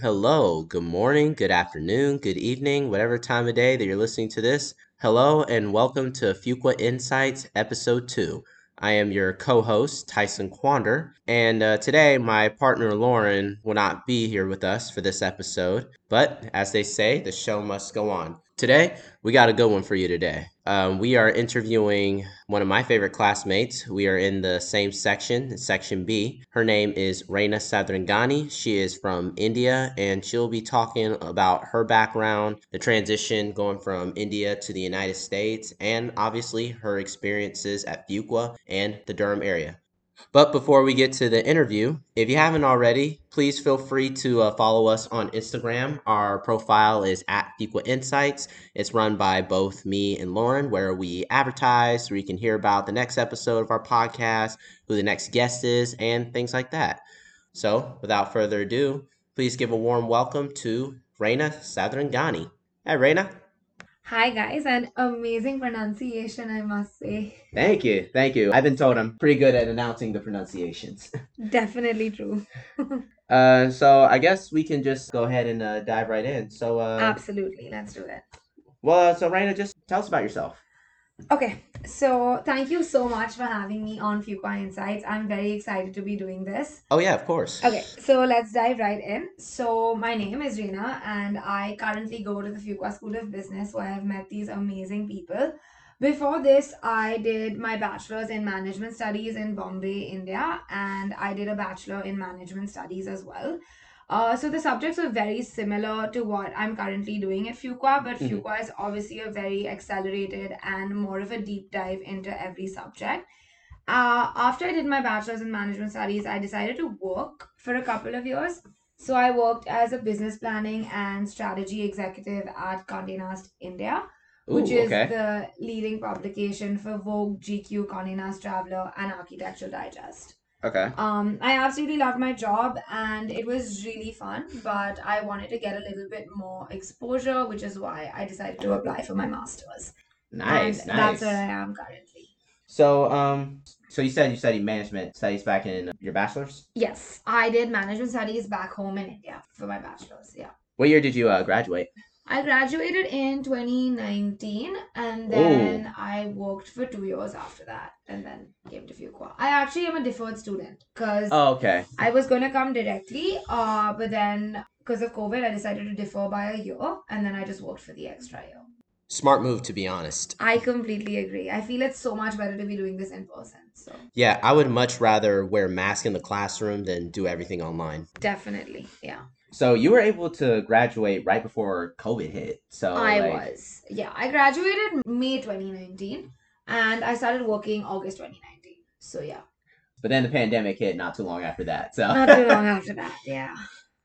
Hello. Good morning, good afternoon, good evening, whatever time of day that you're listening to this. Hello, and welcome to Fuqua Insights, Episode 2. I am your co host, Tyson Quander, and uh, today my partner Lauren will not be here with us for this episode, but as they say, the show must go on. Today, we got a good one for you today. Um, we are interviewing one of my favorite classmates. We are in the same section, Section B. Her name is Renna Sadarangani. She is from India and she'll be talking about her background, the transition going from India to the United States, and obviously her experiences at Fuqua and the Durham area. But before we get to the interview, if you haven't already, please feel free to uh, follow us on Instagram. Our profile is at Fuqua Insights. It's run by both me and Lauren, where we advertise, where you can hear about the next episode of our podcast, who the next guest is, and things like that. So, without further ado, please give a warm welcome to Renna Sadarangani. Hey, Renna. Hi guys, and amazing pronunciation, I must say. Thank you, thank you. I've been told I'm pretty good at announcing the pronunciations. Definitely true. uh, so I guess we can just go ahead and uh, dive right in. So, uh, absolutely, let's do it. Well, so Renna, just tell us about yourself. Okay, so thank you so much for having me on Fuqua Insights. I'm very excited to be doing this. Oh, yeah, of course. Okay, so let's dive right in. So, my name is Renna, and I currently go to the Fuqua School of Business where I've met these amazing people. Before this, I did my bachelor's in management studies in Bombay, India, and I did a bachelor in management studies as well. Uh, so the subjects are very similar to what I'm currently doing at Fuqua, but mm-hmm. Fuqua is obviously a very accelerated and more of a deep dive into every subject. Uh, after I did my bachelor's in management studies, I decided to work for a couple of years. So I worked as a business planning and strategy executive at Condé Nast India, Ooh, which is okay. the leading publication for Vogue, GQ, Condé Nast Traveler, and Architectural Digest. Okay. Um, I absolutely loved my job and it was really fun, but I wanted to get a little bit more exposure, which is why I decided to apply for my master's. Nice, and nice. That's where I am currently. So, um, so you said you studied management studies back in your bachelor's? Yes, I did management studies back home in India for my bachelor's. Yeah. What year did you uh, graduate? I graduated in 2019 and then Ooh. I worked for two years after that and then came to Fuqua. I actually am a deferred student because oh, okay. I was going to come directly, uh, but then because of COVID, I decided to defer by a year and then I just worked for the extra year. Smart move, to be honest. I completely agree. I feel it's so much better to be doing this in person. So yeah, I would much rather wear a mask in the classroom than do everything online. Definitely, yeah. So you were able to graduate right before COVID hit. So I like... was. Yeah, I graduated May 2019 and I started working August 2019. So yeah. But then the pandemic hit not too long after that. So not too long after that, yeah.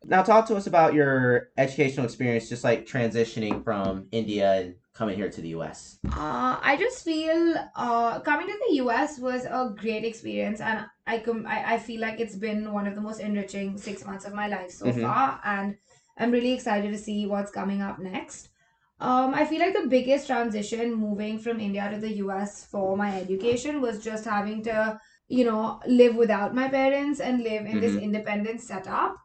Now talk to us about your educational experience just like transitioning from India and coming here to the US? Uh, I just feel uh, coming to the US was a great experience, and I, com- I I feel like it's been one of the most enriching six months of my life so mm-hmm. far, and I'm really excited to see what's coming up next. Um, I feel like the biggest transition moving from India to the US for my education was just having to, you know, live without my parents and live in mm-hmm. this independent setup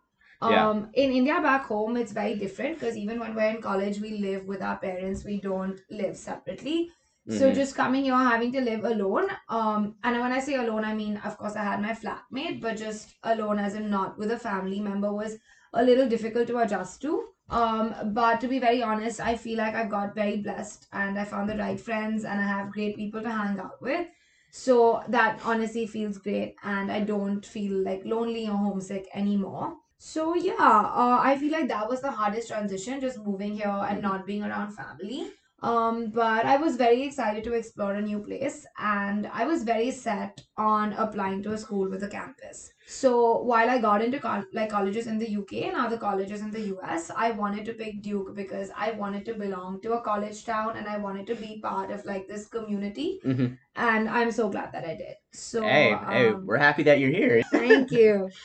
yeah. Um, in India back home, it's very different because even when we're in college, we live with our parents. We don't live separately. Mm-hmm. So just coming here, having to live alone. Um, and when I say alone, I mean, of course, I had my flatmate, but just alone as in not with a family member was a little difficult to adjust to. Um, but to be very honest, I feel like I've got very blessed and I found the right friends and I have great people to hang out with. So that honestly feels great and I don't feel like lonely or homesick anymore. So yeah, uh, I feel like that was the hardest transition, just moving here and not being around family. Um, but I was very excited to explore a new place, and I was very set on applying to a school with a campus. So while I got into col- like colleges in the UK and other colleges in the US, I wanted to pick Duke because I wanted to belong to a college town and I wanted to be part of like this community. Mm-hmm. And I'm so glad that I did. So hey, um, hey, we're happy that you're here. thank you.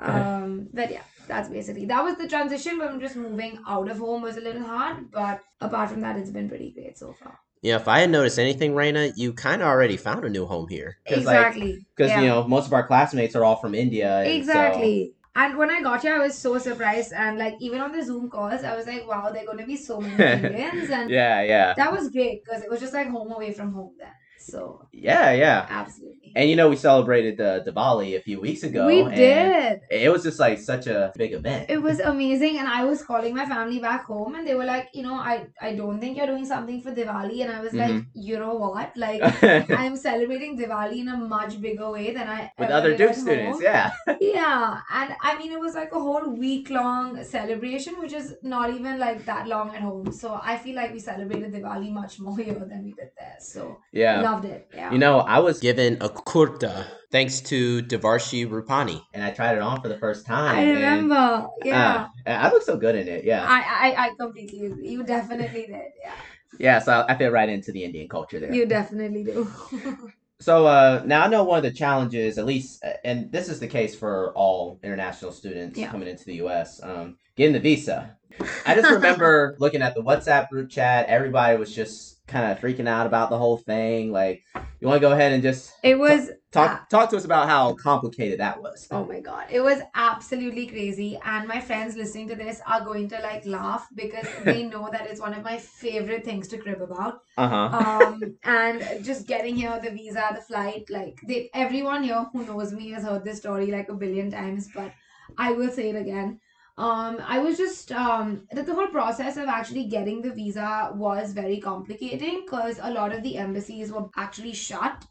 Um, but yeah, that's basically that was the transition from just moving out of home was a little hard, but apart from that, it's been pretty great so far. Yeah, if I had noticed anything, Renna, you kind of already found a new home here. Exactly. Because like, yeah. you know most of our classmates are all from India. Exactly. So... and when I got here, I was so surprised. And like even on the Zoom calls, I was like, wow, there are going to be so many Indians. And yeah, yeah. that was great because it was just like home away from home then. So Yeah, yeah. absolutely. And you know, we celebrated the Diwali a few weeks ago. we and did. It was just like such a big event. It was amazing, and I was calling my family back home, and they were like, you know, I I don't think you're doing something for Diwali, and I was like, Mm-hmm. you know what, like I'm celebrating Diwali in a much bigger way than I ever other Duke students, home. yeah. Yeah, and I mean, it was like a whole week long celebration, which is not even like that long at home. So I feel like we celebrated Diwali much more here than we did there. So Yeah. loved it. Yeah. You know, I was given a kurta thanks to Devarshi Rupani. And I tried it on for the first time. I and, remember. Yeah. uh, I look so good in it, yeah. I, I, I completely agree. You definitely did. Yeah. Yeah, so I fit right into the Indian culture there. You definitely do. So uh, now I know one of the challenges, at least, and this is the case for all international students Yeah. coming into the U.S. Um, getting the visa. I just remember looking at the WhatsApp group chat. Everybody was just kind of freaking out about the whole thing. Like, you want to go ahead and just It was talk talk to us about how complicated that was. Oh my god, it was absolutely crazy. And my friends listening to this are going to like laugh because they know that it's one of my favorite things to crib about. Uh huh. Um, and just getting here, the visa, the flight, like they, everyone here who knows me has heard this story like a billion times, but I will say it again. Um, I was just um that the whole process of actually getting the visa was very complicating because a lot of the embassies were actually shut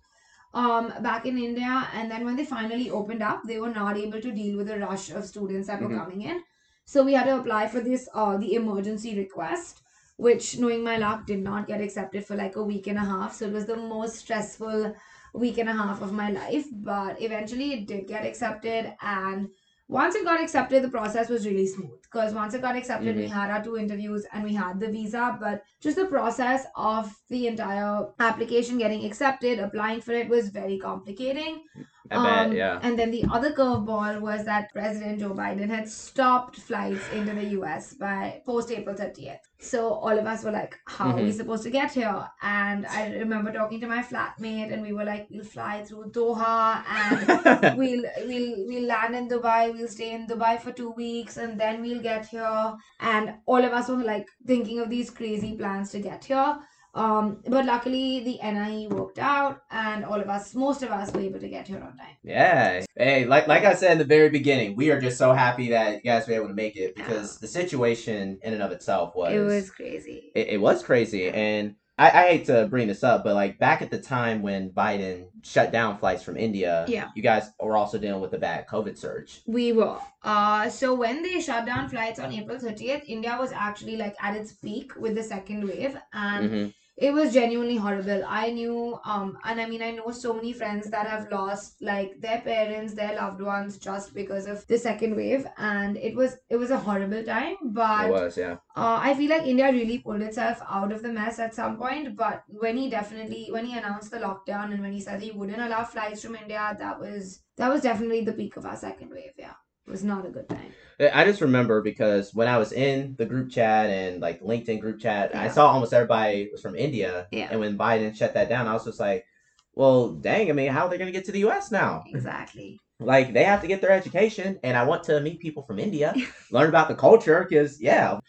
um back in India. And then when they finally opened up they were not able to deal with the rush of students that were Mhm. coming in. So we had to apply for this uh the emergency request which knowing my luck did not get accepted for like a week and a half. So it was the most stressful week and a half of my life. But eventually it did get accepted and once it got accepted the process was really smooth because once it got accepted we had our two interviews and we had the visa but just the process of the entire application getting accepted applying for it was very complicating I bet. um, Yeah. And then the other curveball was that President Joe Biden had stopped flights into the US by post April 30th. So all of us were like, how are we Mhm. supposed to get here? And I remember talking to my flatmate and we were like, we'll fly through Doha and we'll we'll we'll land in Dubai, we'll stay in Dubai for two weeks and then we'll get here. And all of us were like thinking of these crazy plans to get here. Um, but luckily the NIE worked out and all of us, most of us were able to get here on time. Yeah. Hey, like like I said in the very beginning, we are just so happy that you guys were able to make it because the situation in and of itself was It was crazy. it, it was crazy and I, I hate to bring this up, but like back at the time when Biden shut down flights from India, Yeah. you guys were also dealing with the bad COVID surge. We were. Uh, so when they shut down flights on April 30th, India was actually like at its peak with the second wave, and hmm it was genuinely horrible. I knew, um, and I mean, I know so many friends that have lost like their parents, their loved ones, just because of the second wave, and it was it was a horrible time. But It was, yeah. uh, I feel like India really pulled itself out of the mess at some point. But when he definitely, when he announced the lockdown and when he said he wouldn't allow flights from India, that was that was definitely the peak of our second wave. Yeah, was not a good thing. I just remember because when I was in the group chat and like LinkedIn group chat, I saw almost everybody was from India. Yeah. And when Biden shut that down, I was just like, well, dang, I mean, how are they going to get to the US now? Exactly. Like, they have to get their education, and I want to meet people from India, learn about the culture, because, yeah,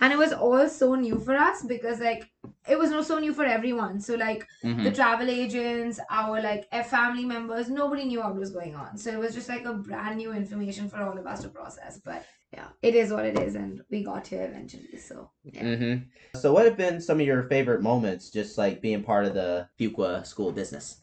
And it was all so new for us because like it was not so new for everyone. So like mhm. the travel agents, our like family members, nobody knew what was going on. So it was just like a brand new information for all of us to process. But yeah, it is what it is, and we got here eventually. So yeah. hmm So, what have been some of your favorite moments just like being part of the Fuqua School Business?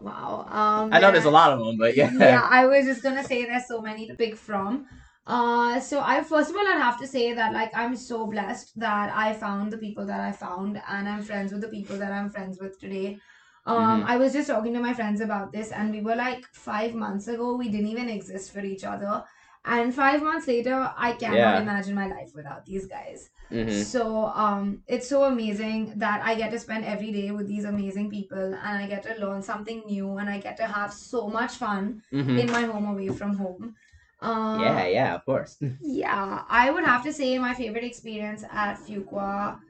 wow. Um, I know there's a lot of them, but yeah. yeah, I was just gonna say there's so many to pick from. Uh, so I first of all I'd have to say that like I'm so blessed that I found the people that I found and I'm friends with the people that I'm friends with today. Um, Mhm. I was just talking to my friends about this and we were like five months ago we didn't even exist for each other, and five months later I cannot Yeah. imagine my life without these guys. hmm So um, it's so amazing that I get to spend every day with these amazing people and I get to learn something new and I get to have so much fun hmm in my home away from home. Uh, Yeah, yeah, of course. yeah, I would have to say my favorite experience at Fuqua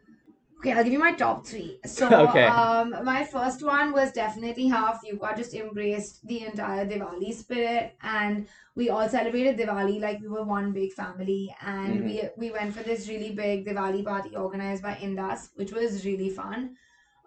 Okay, I'll give you my top three. So, Okay. um, my first one was definitely how Fuqua just embraced the entire Diwali spirit, and we all celebrated Diwali like we were one big family. And we we went for this really big Diwali party organized by Indus, which was really fun.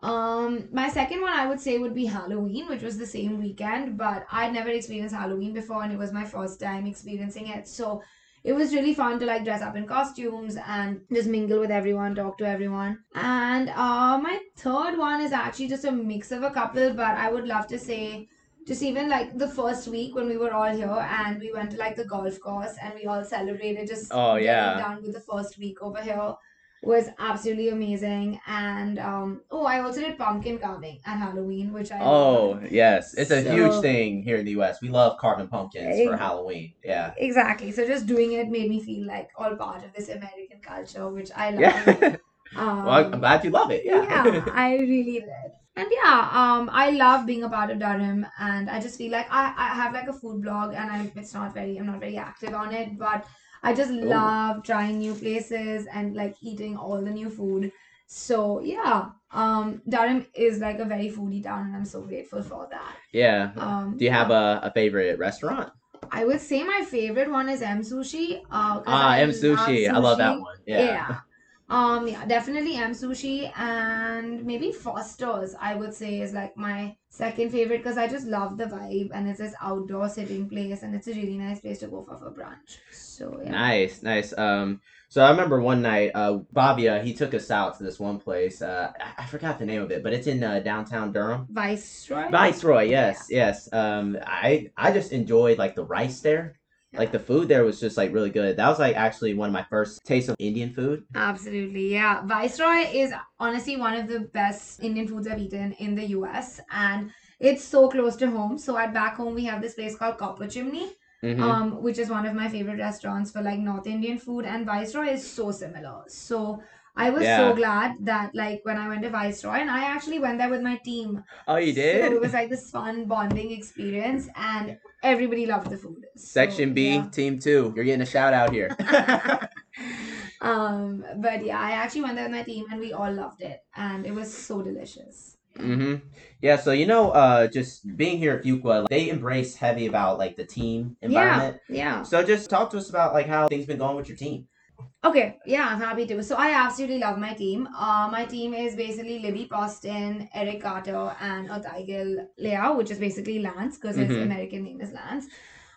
Um, my second one I would say would be Halloween, which was the same weekend, but I'd never experienced Halloween before, and it was my first time experiencing it. So it was really fun to like dress up in costumes and just mingle with everyone, talk to everyone. And uh, my third one is actually just a mix of a couple, but I would love to say just even like the first week when we were all here and we went to like the golf course and we all celebrated just Oh, getting yeah. done with the first week over here was absolutely amazing. And um, oh, I also did pumpkin carving at Halloween, which I Oh, loved. yes. It's a huge thing here in the US. We love carving pumpkins for Halloween. Yeah. Exactly. So just doing it made me feel like all part of this American culture, which I love. Yeah. Um, well, I'm glad you love it. Yeah. yeah, I really did. And yeah, um, I love being a part of Durham, and I just feel like I, I have like a food blog, and I'm it's not very I'm not very active on it, but I just Ooh. love trying new places and like eating all the new food. So yeah, um, Durham is like a very foodie town, and I'm so grateful for that. yeah. Um, Do you have a, a favorite restaurant? I would say my favorite one is M Sushi. Uh, Ah, I M Sushi. I love that sushi. one. Yeah. Um, yeah, definitely M Sushi and maybe Foster's, I would say, is like my second favorite because I just love the vibe and it's this outdoor sitting place and it's a really nice place to go for for brunch. So yeah. Nice, nice. Um, so I remember one night, uh, Bobia, he took us out to this one place. Uh, I, I forgot the name of it, but it's in uh, downtown Durham. Viceroy? Viceroy, yes, yes. Um, I I just enjoyed like the rice there. Like the food there was just like really good. That was like actually one of my first tastes of Indian food. Absolutely, yeah. Viceroy is honestly one of the best Indian foods I've eaten in the US and it's so close to home. So at back home we have this place called Copper Chimney. Mhm. um, which is one of my favorite restaurants for like North Indian food, and Viceroy is so similar. So I was Yeah. so glad that like when I went to Viceroy, and I actually went there with my team. oh, you So did? it was like this fun bonding experience, and everybody loved the food. So, Section B, yeah. Team Two. You're getting a shout out here. Um, but yeah, I actually went there with my team, and we all loved it, and it was so delicious. hmm Yeah, so you know, uh, just being here at Fuqua, like, they embrace heavy about like the team environment. Yeah, Yeah. So just talk to us about like how things been going with your team. Okay, yeah, I'm happy to. So I absolutely love my team. Uh, my team is basically Libby Poston, Eric Carter, and Otaigil Lea, which is basically Lance because his Mhm. American name is Lance.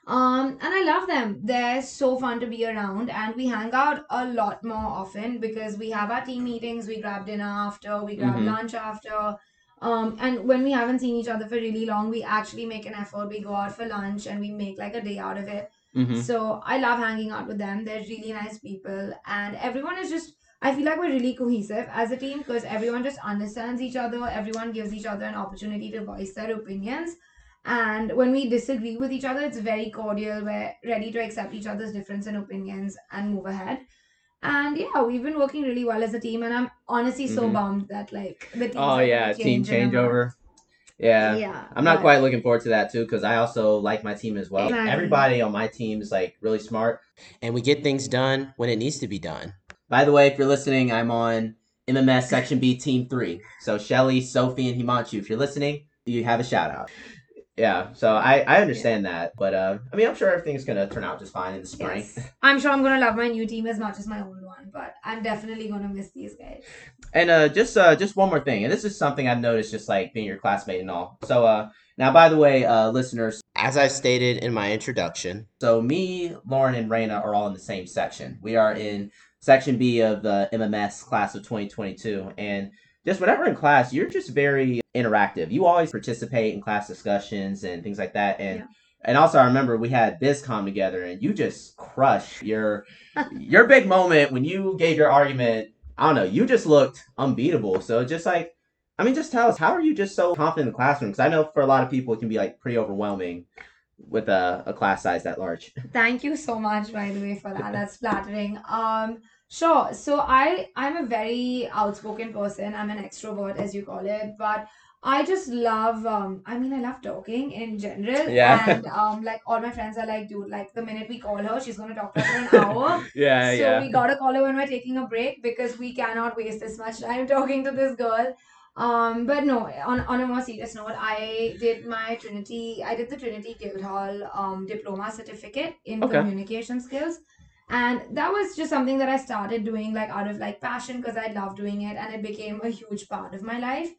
Um, and I love them. They're so fun to be around, and we hang out a lot more often because we have our team meetings. We grab dinner after, we grab Mhm. lunch after. Um, and when we haven't seen each other for really long, we actually make an effort. We go out for lunch and we make like a day out of it. Mm-hmm. So I love hanging out with them. They're really nice people, and everyone is just. I feel like we're really cohesive as a team because everyone just understands each other. Everyone gives each other an opportunity to voice their opinions, and when we disagree with each other, it's very cordial. We're ready to accept each other's difference in opinions and move ahead. And yeah, we've been working really well as a team, and I'm honestly so Mhm. bummed that like the teams Oh yeah, team change in a month. changeover. Yeah. Yeah, I'm not but- quite looking forward to that too because I also like my team as well. Exactly. Everybody on my team is like really smart. And we get things done when it needs to be done. By the way, if you're listening, I'm on MMS Section B Team 3. So Shelly, Sophie, and Himanshu, if you're listening, you have a shout out. Yeah, so I, I understand that. But uh, I mean, I'm sure everything's going to turn out just fine in the spring. Yes. I'm sure I'm gonna love my new team as much as my old one, but I'm definitely gonna miss these guys. And uh, just uh, just one more thing, and this is something I've noticed, just like being your classmate and all. So uh, now, by the way, uh, listeners, as I stated in my introduction, so me, Lauren, and Renna are all in the same section. We are in section B of the MMS class of 2022, and just whenever in class, you're just very interactive. You always participate in class discussions and things like that, and. Yeah. And also, I remember we had BizCom together, and you just crushed your your big moment when you gave your argument I don't know, you just looked unbeatable. So just like, I mean, just tell us, how are you just so confident in the classroom? Because I know for a lot of people, it can be like pretty overwhelming with a, a class size that large. Thank you so much, by the way, for that. That's flattering. Um, sure. So I I'm a very outspoken person. I'm an extrovert, as you call it, but I just love um I mean I love talking in general. Yeah. And um like all my friends are like, dude, like the minute we call her, she's gonna talk to us for an hour. yeah, so yeah. we gotta call her when we're taking a break because we cannot waste this much time talking to this girl. Um, but no, on, on a more serious note, I did my Trinity, I did the Trinity Guildhall um, diploma certificate in Okay. communication skills. And that was just something that I started doing like out of like passion because I love doing it and it became a huge part of my life.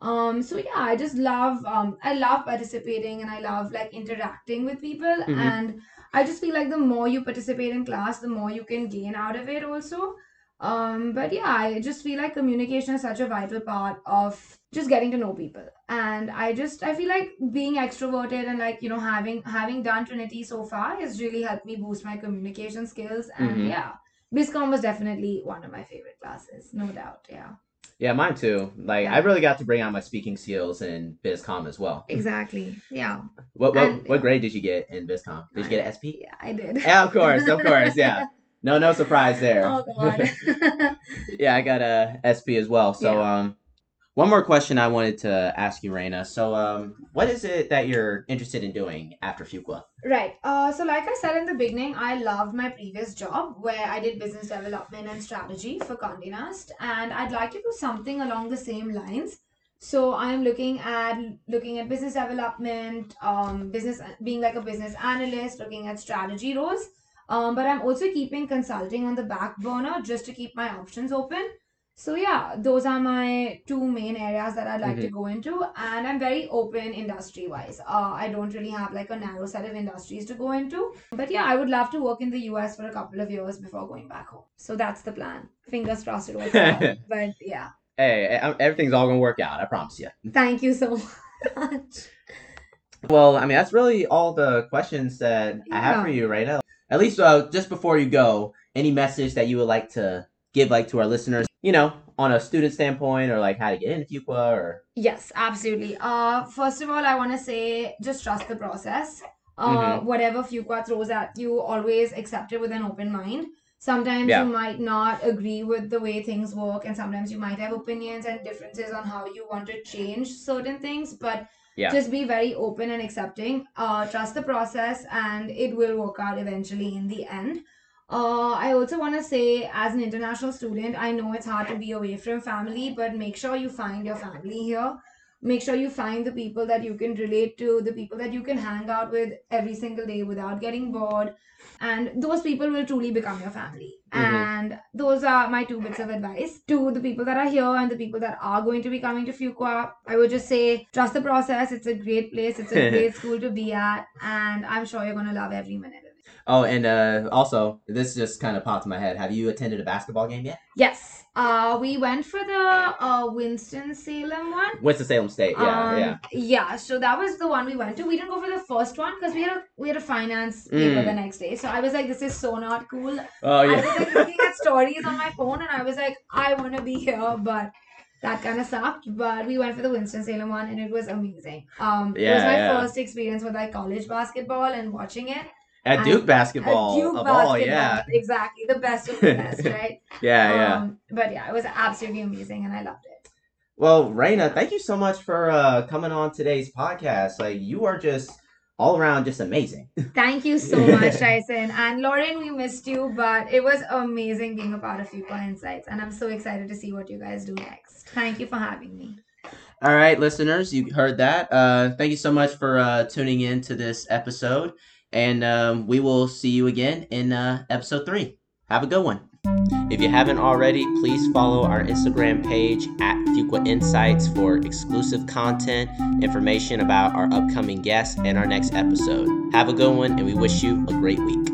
Um, so yeah, I just love um I love participating and I love like interacting with people Mhm. and I just feel like the more you participate in class, the more you can gain out of it also. Um, but yeah, I just feel like communication is such a vital part of just getting to know people. And I just I feel like being extroverted and like, you know, having having done Trinity so far has really helped me boost my communication skills. And Mhm. yeah, BizCom was definitely one of my favorite classes, no doubt. Yeah. Yeah, mine too. Like Yeah. I really got to bring out my speaking skills in BizCom as well. Exactly. Yeah. What what, And- what grade did you get in BizCom? Did you get an SP? Yeah, I did. Yeah, of course, of course, yeah. No, no surprise there. Oh god. yeah, I got a SP as well. So, Yeah. um, one more question I wanted to ask you, Renna. So, um, what is it that you're interested in doing after Fuqua? Right. Uh, so like I said in the beginning, I loved my previous job where I did business development and strategy for Condé Nast, and I'd like to do something along the same lines. So I'm looking at looking at business development, um, business being like a business analyst, looking at strategy roles. Um, but I'm also keeping consulting on the back burner just to keep my options open. So yeah, those are my two main areas that I'd like to go into, and I'm very open industry wise. Uh, I don't really have like a narrow set of industries to go into, but yeah, I would love to work in the US for a couple of years before going back home. So that's the plan. Fingers crossed it works out. But yeah, Hey, e- everything's all gonna work out. I promise you. thank you so much. Well, I mean, that's really all the questions that I have for you, Renna. At least, uh, just before you go, any message that you would like to give, like, to our listeners? You know, on a student standpoint, or like how to get into Fuqua, or Yes, absolutely. Uh, first of all, I want to say just trust the process. Uh, Mhm. whatever Fuqua throws at you, always accept it with an open mind. Sometimes Yeah. you might not agree with the way things work, and sometimes you might have opinions and differences on how you want to change certain things. But Yeah. just be very open and accepting. Uh, trust the process, and it will work out eventually in the end. Uh, I also want to say, as an international student, I know it's hard to be away from family, but make sure you find your family here. Make sure you find the people that you can relate to, the people that you can hang out with every single day without getting bored. And those people will truly become your family. Mhm. And those are my two bits of advice to the people that are here and the people that are going to be coming to Fuqua. I would just say, trust the process. It's a great place. It's a great school to be at. And I'm sure you're going to love every minute of it. oh, and uh, also, this just kind of popped in my head. Have you attended a basketball game yet? Yes. Uh, we went for the uh, Winston Salem one. Winston Salem State. Yeah, um, yeah. Yeah, so that was the one we went to. We didn't go for the first one because we had a we had a finance paper Mm. the next day. So I was like, this is so not cool. Oh I was yeah. like looking at stories on my phone and I was like, I want to be here, but that kind of sucked. But we went for the Winston Salem one and it was amazing. Um, it was my yeah. first experience with like college basketball and watching it. At Duke At basketball Duke of basketball, all, yeah, exactly the best of the best, right? yeah, yeah. Um, but yeah, it was absolutely amazing and I loved it. Well, Renna, thank you so much for uh, coming on today's podcast. Like, you are just all around just amazing. Thank you so much, Tyson. And Lauren, we missed you, but it was amazing being a part of Fuqua Insights. And I'm so excited to see what you guys do next. Thank you for having me. All right, listeners, you heard that. Uh, thank you so much for uh, tuning in to this episode, and um, we will see you again in uh, episode three. Have a good one. If you haven't already, please follow our Instagram page at Fuqua Insights for exclusive content, information about our upcoming guests, and our next episode. Have a good one, and we wish you a great week.